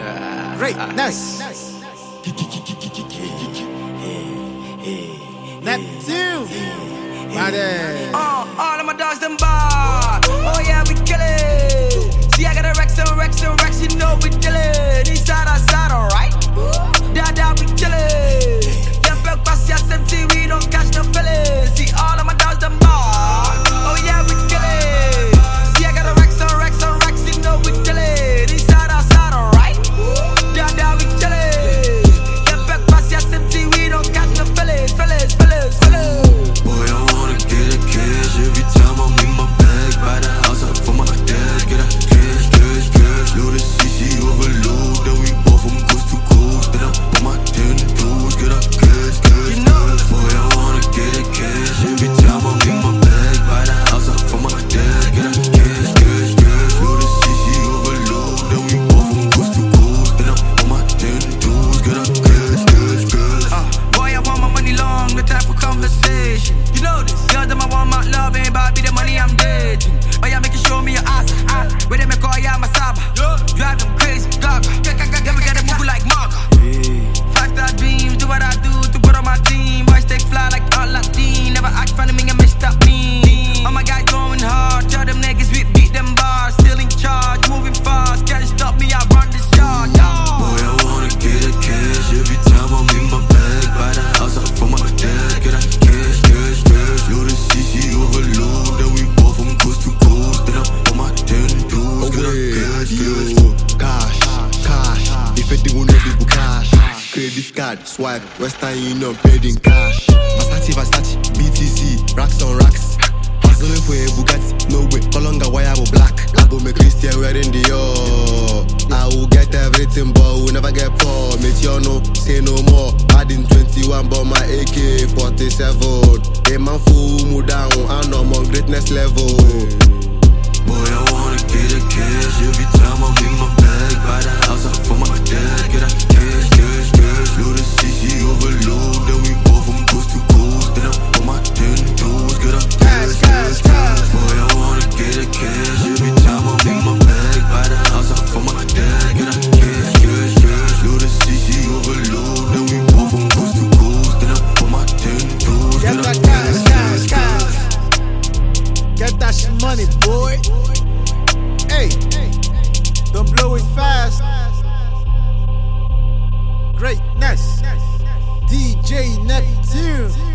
Great, Greatness. Neptune. Mighty. credit card, swipe, Western Union paid in cash. Versace, Versace, BTC, racks on racks. Hustling for a Bugatti, no way, Colonga wire will black. I go make Christian wearing the all. I will get everything, but will never get poor. Me, you know, say no more. Bad in 21, but my AK 47. A man full move down, I'm on greatness level. Boy, I wanna get a cash every time I'm in my bag. Buy the house up for my Two.